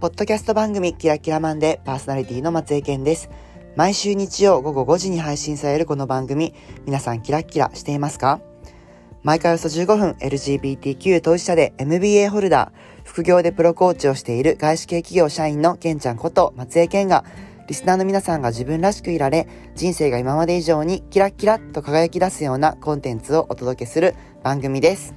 ポッドキャスト番組キラキラマンでパーソナリティの松江健です。毎週日曜午後5時に配信されるこの番組、皆さんキラキラしていますか？毎回およそ15分 LGBTQ 当事者で MBA ホルダー、副業でプロコーチをしている外資系企業社員のケンちゃんこと松江健が、リスナーの皆さんが自分らしくいられ、人生が今まで以上にキラキラと輝き出すようなコンテンツをお届けする番組です。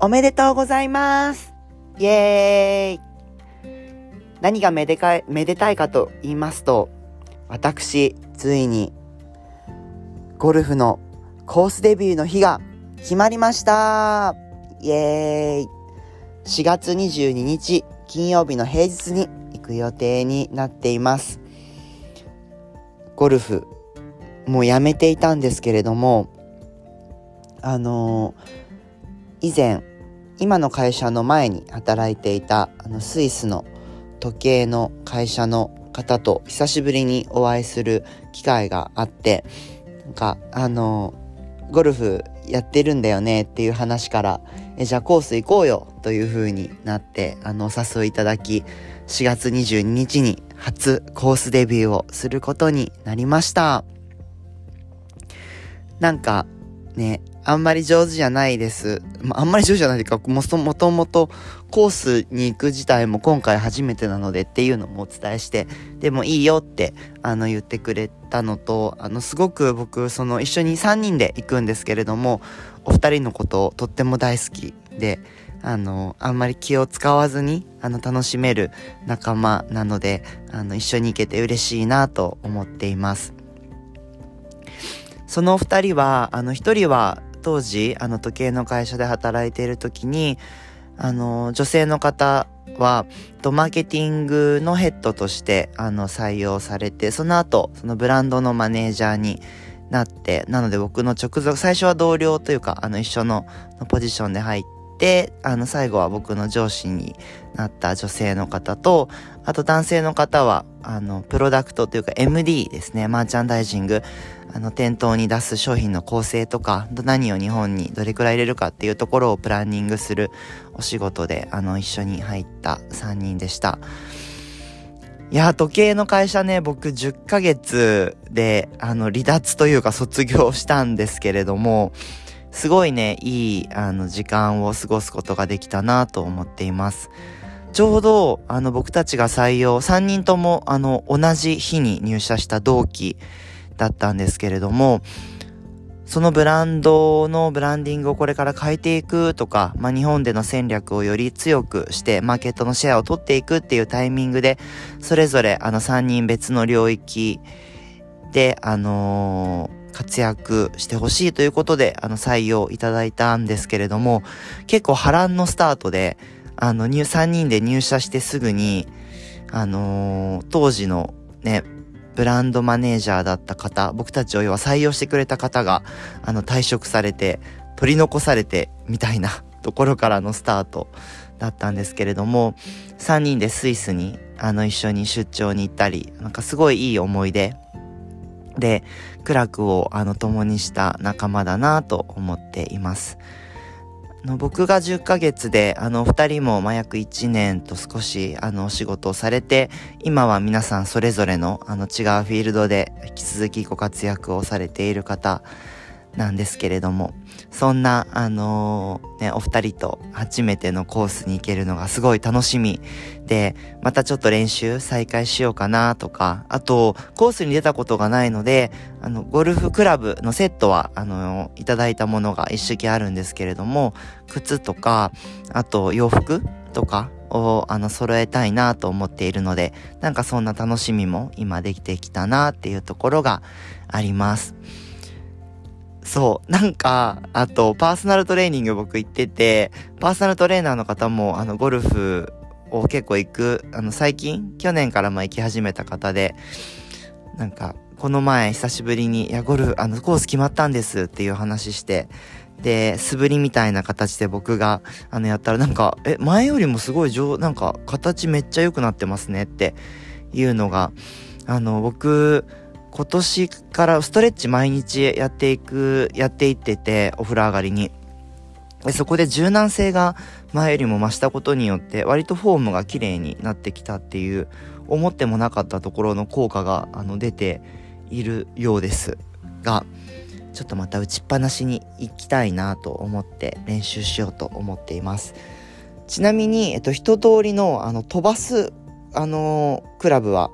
おめでとうございます。イエーイ。何がめでかい、めでたいかと言いますと、私、ついに、ゴルフのコースデビューの日が決まりましたイエーイ !4 月22日、金曜日の平日に行く予定になっています。ゴルフ、もうやめていたんですけれども、あのー、以前、今の会社の前に働いていたあのスイスの時計の会社の方と久しぶりにお会いする機会があってなんかあのゴルフやってるんだよねっていう話からえじゃあコース行こうよという風になってあのお誘いいただき4月22日に初コースデビューをすることになりました。なんかねあんまり上手じゃないです。まあ、あんまり上手じゃないというか、もともともとコースに行く自体も今回初めてなのでっていうのもお伝えして、でもいいよってあの言ってくれたのと、あのすごく僕、その一緒に3人で行くんですけれども、お二人のことをとっても大好きで、あの、あんまり気を使わずに、あの、楽しめる仲間なので、あの、一緒に行けて嬉しいなと思っています。その二人は、あの、一人は当時、あの時計の会社で働いている時に、あの、女性の方は、とマーケティングのヘッドとして、あの、採用されて、その後、そのブランドのマネージャーになって、なので僕の直属、最初は同僚というか、あの、一緒のポジションで入って、あの、最後は僕の上司になった女性の方と、あと男性の方は、あの、プロダクトというか MD ですね、マーチャンダイジング、あの、店頭に出す商品の構成とか、何を日本にどれくらい入れるかっていうところをプランニングするお仕事で、あの、一緒に入った3人でした。いや、時計の会社ね、僕10ヶ月で、あの、離脱というか卒業したんですけれども、すごいね、いい、あの、時間を過ごすことができたなと思っています。ちょうど、あの、僕たちが採用、3人とも、あの、同じ日に入社した同期だったんですけれども、そのブランドのブランディングをこれから変えていくとか、まあ、日本での戦略をより強くして、マーケットのシェアを取っていくっていうタイミングで、それぞれあの3人別の領域で、あのー、活躍してほしいということで、あの、採用いただいたんですけれども、結構波乱のスタートで、あの、3人で入社してすぐに、あのー、当時のね、ブランドマネージャーだった方、僕たちを要は採用してくれた方が、あの、退職されて、取り残されて、みたいな ところからのスタートだったんですけれども、3人でスイスに、あの、一緒に出張に行ったり、なんかすごいいい思い出で、苦楽を、あの、共にした仲間だなと思っています。の僕が10ヶ月で、あの、二人も、ま、約1年と少し、あの、お仕事をされて、今は皆さんそれぞれの、あの、違うフィールドで、引き続きご活躍をされている方なんですけれども、そんな、あのー、ね、お二人と初めてのコースに行けるのがすごい楽しみで、またちょっと練習再開しようかなとか、あと、コースに出たことがないので、あの、ゴルフクラブのセットは、あのー、いただいたものが一式あるんですけれども、靴とか、あと洋服とかを、あの、揃えたいなと思っているので、なんかそんな楽しみも今できてきたなっていうところがあります。そう。なんか、あと、パーソナルトレーニング僕行ってて、パーソナルトレーナーの方も、あの、ゴルフを結構行く、あの、最近、去年からまあ行き始めた方で、なんか、この前久しぶりに、いや、ゴルフ、あの、コース決まったんですっていう話して、で、素振りみたいな形で僕が、あの、やったらなんか、え、前よりもすごい上、なんか、形めっちゃ良くなってますねっていうのが、あの、僕、今年からストレッチ毎日やっていく、やっていってて、お風呂上がりに。そこで柔軟性が前よりも増したことによって割とフォームが綺麗になってきたっていう思ってもなかったところの効果があの出ているようですがちょっとまた打ちっぱなしに行きたいなと思って練習しようと思っていますちなみに、えっと、一通りのあの飛ばすあのクラブは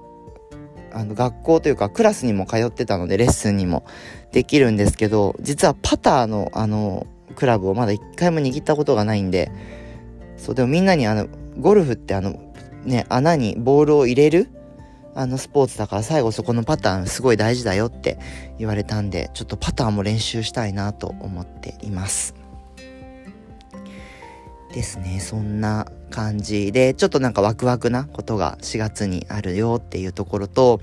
あの学校というかクラスにも通ってたのでレッスンにもできるんですけど実はパターのあのクラブをまだ一回も握ったことがないんでそうでもみんなにあのゴルフってあのね穴にボールを入れるあのスポーツだから最後そこのパターンすごい大事だよって言われたんでちょっとパターンも練習したいなと思っています。ですねそんな感じでちょっとなんかワクワクなことが4月にあるよっていうところと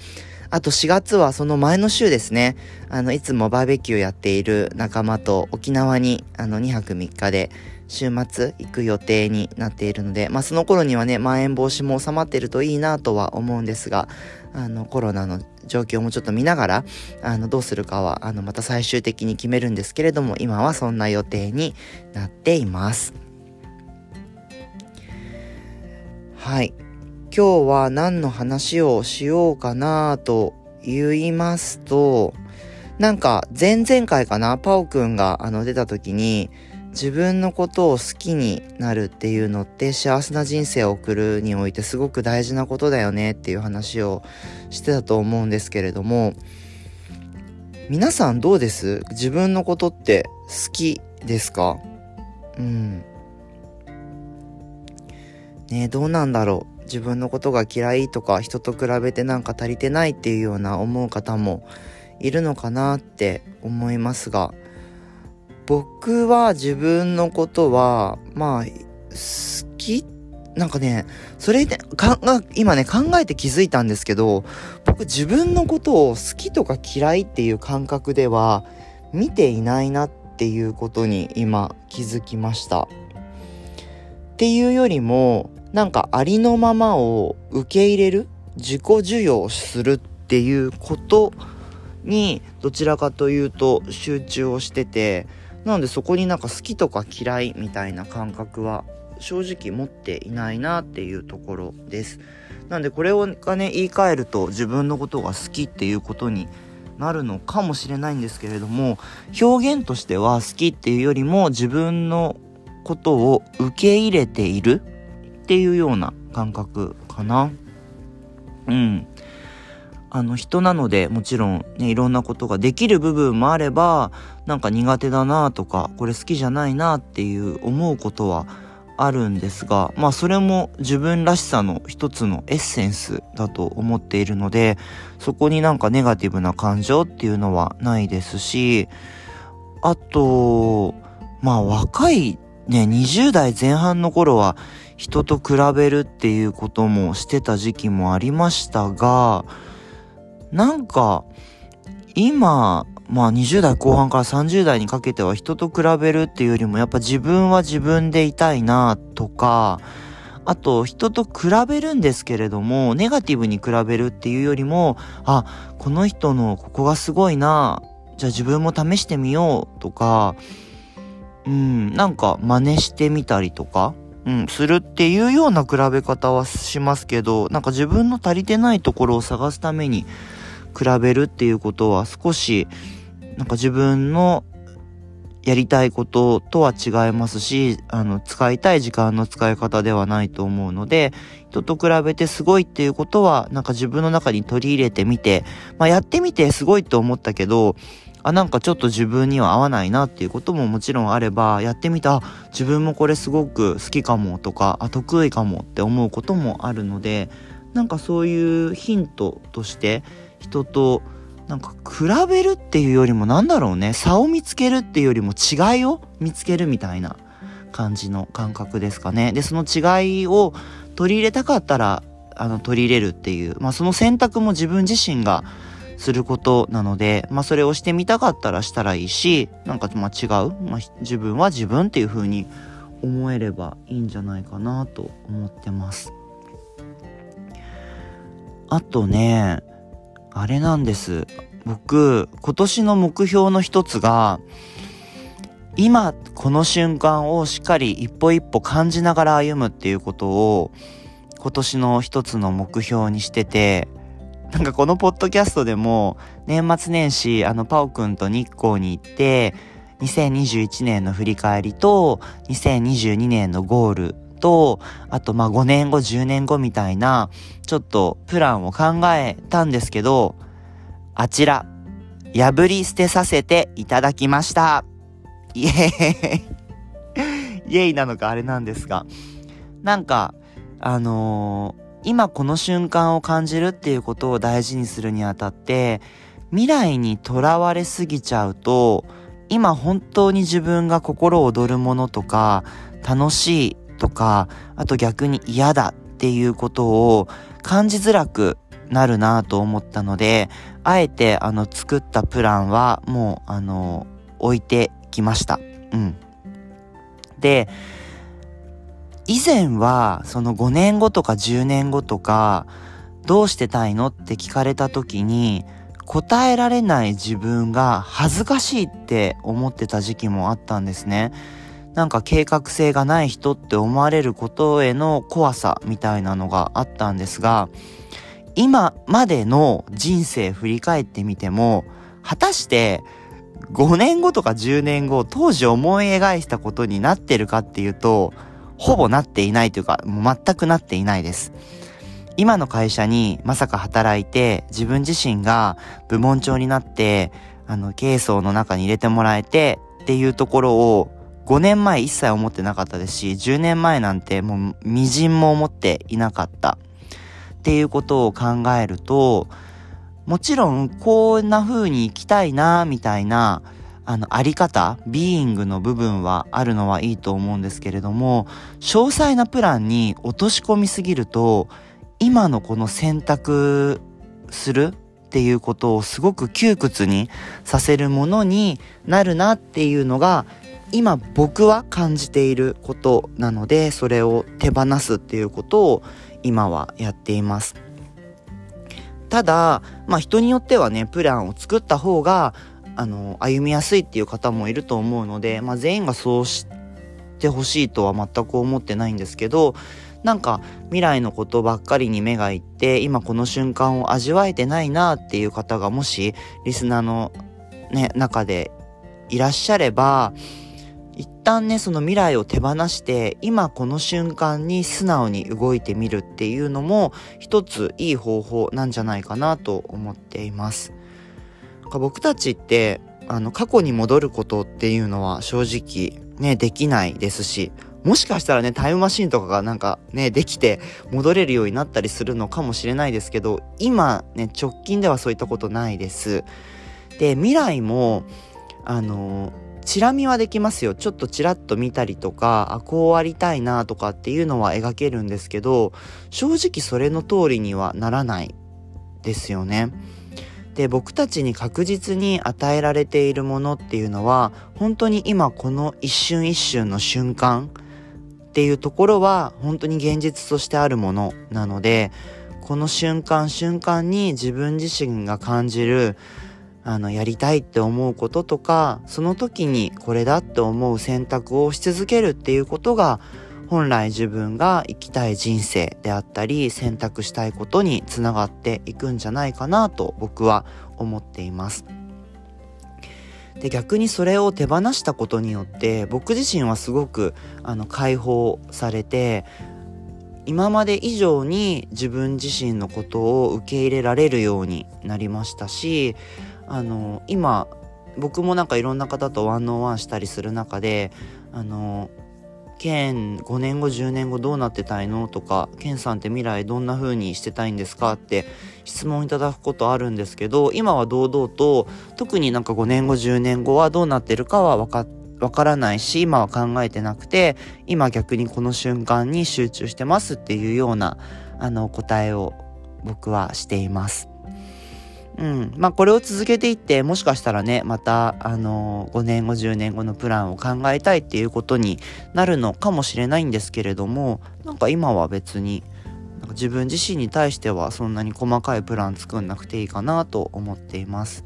あと4月はその前の週ですねあのいつもバーベキューやっている仲間と沖縄にあの2泊3日で週末行く予定になっているので、まあその頃にはね、まん延防止も収まってるといいなとは思うんですが、あのコロナの状況もちょっと見ながら、あのどうするかは、あのまた最終的に決めるんですけれども、今はそんな予定になっています。はい。今日は何の話をしようかなと言いますと、なんか前々回かな、パオくんがあの出た時に、自分のことを好きになるっていうのって幸せな人生を送るにおいてすごく大事なことだよねっていう話をしてたと思うんですけれども皆さんどうです？自分のことって好きですか？うん。ねどうなんだろう自分のことが嫌いとか人と比べてなんか足りてないっていうような思う方もいるのかなって思いますが僕は自分のことは、まあ、好きなんかね、それで、か、今ね、考えて気づいたんですけど、僕自分のことを好きとか嫌いっていう感覚では見ていないなっていうことに今気づきました。っていうよりも、なんかありのままを受け入れる自己授与するっていうことにどちらかというと集中をしてて、なのでそこになんか好きとか嫌いみたいな感覚は正直持っていないなっていうところです。なんでこれをがね言い換えると自分のことが好きっていうことになるのかもしれないんですけれども表現としては好きっていうよりも自分のことを受け入れているっていうような感覚かな。うん。あの人なのでもちろんねいろんなことができる部分もあればなんか苦手だなとかこれ好きじゃないなっていう思うことはあるんですがまあそれも自分らしさの一つのエッセンスだと思っているのでそこになんかネガティブな感情っていうのはないですしあとまあ若いね20代前半の頃は人と比べるっていうこともしてた時期もありましたがなんか、今、まあ20代後半から30代にかけては人と比べるっていうよりもやっぱ自分は自分でいたいなとか、あと人と比べるんですけれども、ネガティブに比べるっていうよりも、あ、この人のここがすごいな、じゃあ自分も試してみようとか、うん、なんか真似してみたりとか、うん、するっていうような比べ方はしますけど、なんか自分の足りてないところを探すために、比べるっていうことは少しなんか自分のやりたいこととは違いますし、あの、使いたい時間の使い方ではないと思うので、人と比べてすごいっていうことは、なんか自分の中に取り入れてみて、まあやってみてすごいと思ったけど、あ、なんかちょっと自分には合わないなっていうことももちろんあれば、やってみた、自分もこれすごく好きかもとか、あ、得意かもって思うこともあるので、なんかそういうヒントとして、人となんか比べるっていうよりもなんだろうね差を見つけるっていうよりも違いを見つけるみたいな感じの感覚ですかね。でその違いを取り入れたかったらあの取り入れるっていう、まあ、その選択も自分自身がすることなので、まあ、それをしてみたかったらしたらいいしなんかまあ違う、まあ、自分は自分っていう風に思えればいいんじゃないかなと思ってますあとねあれなんです。僕、今年の目標の一つが、今この瞬間をしっかり一歩一歩感じながら歩むっていうことを今年の一つの目標にしててなんかこのポッドキャストでも年末年始あのパオくんと日光に行って2021年の振り返りと2022年のゴールとあとまあ5年後10年後みたいなちょっとプランを考えたんですけどあちら破り捨てさせていただきました。イエーイ。イエイなのかあれなんですが。なんかあのー今この瞬間を感じるっていうことを大事にするにあたって未来にとらわれすぎちゃうと今本当に自分が心躍るものとか楽しいとかあと逆に嫌だっていうことを感じづらくなるなと思ったのであえてあの作ったプランはもうあの置いてきました。うん。で以前はその5年後とか10年後とかどうしてたいのって聞かれた時に答えられない自分が恥ずかしいって思ってた時期もあったんですね。なんか計画性がない人って思われることへの怖さみたいなのがあったんですが今までの人生振り返ってみても果たして5年後とか10年後当時思い描いたことになってるかっていうとほぼなっていないというか、もう全くなっていないです。今の会社にまさか働いて、自分自身が部門長になって、あの、経営層の中に入れてもらえてっていうところを5年前一切思ってなかったですし、10年前なんてもう微塵も思っていなかったっていうことを考えると、もちろんこんな風に生きたいなみたいなあの、あり方、ビーイングの部分はあるのはいいと思うんですけれども、詳細なプランに落とし込みすぎると、今のこの選択するっていうことをすごく窮屈にさせるものになるなっていうのが、今僕は感じていることなので、それを手放すっていうことを今はやっています。ただ、まあ人によってはね、プランを作った方があの歩みやすいっていう方もいると思うので、まあ、全員がそうしてほしいとは全く思ってないんですけどなんか未来のことばっかりに目がいって今この瞬間を味わえてないなっていう方がもしリスナーの、ね、中でいらっしゃれば一旦ねその未来を手放して今この瞬間に素直に動いてみるっていうのも一ついい方法なんじゃないかなと思っています。僕たちってあの過去に戻ることっていうのは正直ねできないですしもしかしたらねタイムマシンとかがなんかねできて戻れるようになったりするのかもしれないですけど今ね直近ではそういったことないですで未来もあのチラ見はできますよちょっとチラッと見たりとかあこうありたいなとかっていうのは描けるんですけど正直それの通りにはならないですよね。で僕たちに確実に与えられているものっていうのは本当に今この一瞬一瞬の瞬間っていうところは本当に現実としてあるものなのでこの瞬間瞬間に自分自身が感じるあのやりたいって思うこととかその時にこれだって思う選択をし続けるっていうことが本来自分が生きたい人生であったり選択したいことにつながっていくんじゃないかなと僕は思っています。で逆にそれを手放したことによって僕自身はすごくあの解放されて今まで以上に自分自身のことを受け入れられるようになりましたしあの今僕もなんかいろんな方とワンオンワンしたりする中であのケン5年後10年後どうなってたいの？とかケンさんって未来どんな風にしてたいんですか？って質問いただくことあるんですけど今は堂々と特になんか5年後10年後はどうなってるかは分かわからないし今は考えてなくて今逆にこの瞬間に集中してますっていうようなあの答えを僕はしています。うん。まあ、これを続けていって、もしかしたらね、また、あのー、5年後、10年後のプランを考えたいっていうことになるのかもしれないんですけれども、なんか今は別に、なんか自分自身に対してはそんなに細かいプラン作んなくていいかなと思っています。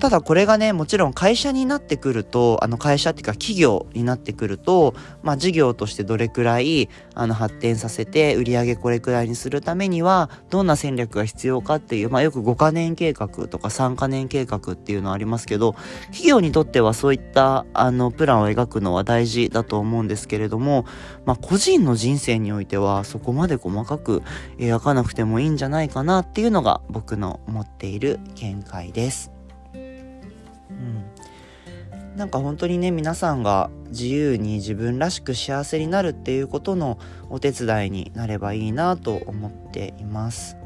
ただこれがね、もちろん会社になってくると、あの会社っていうか企業になってくると、まあ事業としてどれくらいあの発展させて売り上げこれくらいにするためには、どんな戦略が必要かっていう、まあよく5カ年計画とか3カ年計画っていうのはありますけど、企業にとってはそういったあのプランを描くのは大事だと思うんですけれども、まあ個人の人生においてはそこまで細かく描かなくてもいいんじゃないかなっていうのが僕の持っている見解です。うん、なんか本当にね皆さんが自由に自分らしく幸せになるっていうことのお手伝いになればいいなと思っています。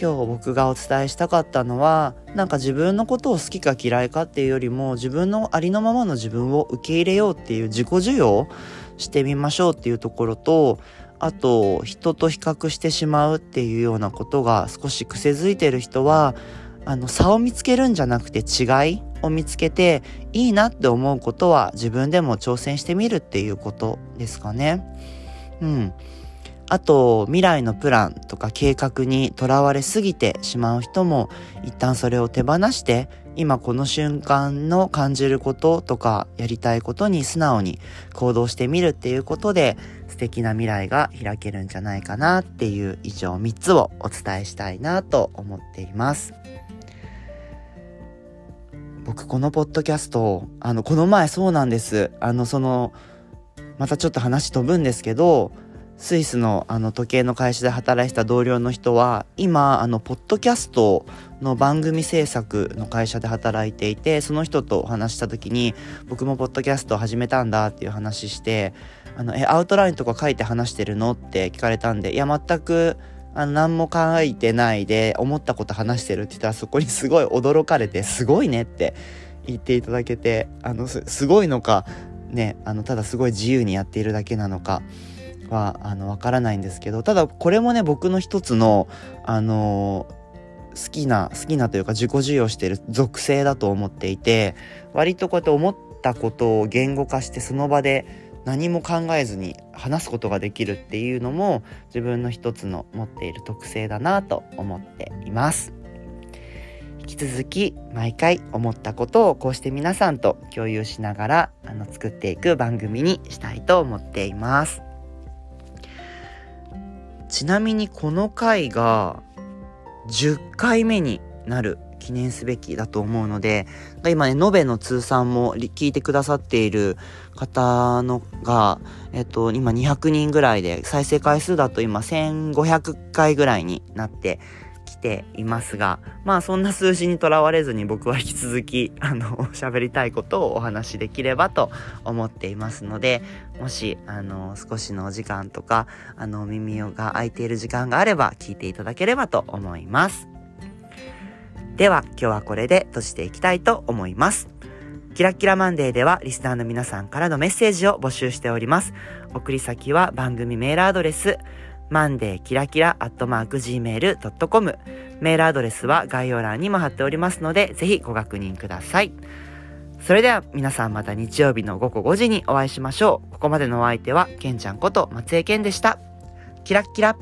今日僕がお伝えしたかったのはなんか自分のことを好きか嫌いかっていうよりも自分のありのままの自分を受け入れようっていう自己授与してみましょうっていうところとあと人と比較してしまうっていうようなことが少し癖づいてる人はあの差を見つけるんじゃなくて違いを見つけていいなって思うことは自分でも挑戦してみるっていうことですかね。うん。あと未来のプランとか計画にとらわれすぎてしまう人も一旦それを手放して今この瞬間の感じることとかやりたいことに素直に行動してみるっていうことで素敵な未来が開けるんじゃないかなっていう以上3つをお伝えしたいなと思っています。僕このポッドキャスト、あの、この前そうなんです。あの、その、またちょっと話飛ぶんですけど、スイスのあの時計の会社で働いてた同僚の人は、今、あの、ポッドキャストの番組制作の会社で働いていて、その人とお話した時に、僕もポッドキャストを始めたんだっていう話して、あの、え、アウトラインとか書いて話してるのって聞かれたんで、いや、全く、あ、何も書いてないで、思ったこと話してるって言ったら、そこにすごい驚かれて、すごいねって言っていただけて、あの、すごいのか、ね、あの、ただすごい自由にやっているだけなのかは、あの、わからないんですけど、ただ、これもね、僕の一つの、あの好きな、好きなというか自己授与してる属性だと思っていて、割とこうやって思ったことを言語化してその場で何も考えずに話すことができるっていうのも自分の一つの持っている特性だなと思っています。引き続き毎回思ったことをこうして皆さんと共有しながらあの作っていく番組にしたいと思っています。ちなみにこの回が10回目になる記念すべきだと思うので、今ね、延べの通算も聞いてくださっている方のが、えっと、今200人ぐらいで、再生回数だと今1500回ぐらいになってきていますが、まあそんな数字にとらわれずに僕は引き続き、あの、喋りたいことをお話しできればと思っていますので、もし、あの、少しのお時間とか、あの、耳が開いている時間があれば聞いていただければと思います。では今日はこれで閉じていきたいと思います。キラキラマンデーではリスナーの皆さんからのメッセージを募集しております。送り先は番組メールアドレス、マンデーキラキラアットマーク Gmail.com メールアドレスは概要欄にも貼っておりますので、ぜひご確認ください。それでは皆さんまた日曜日の午後5時にお会いしましょう。ここまでのお相手は、ケンちゃんこと松江健でした。キラッキラ。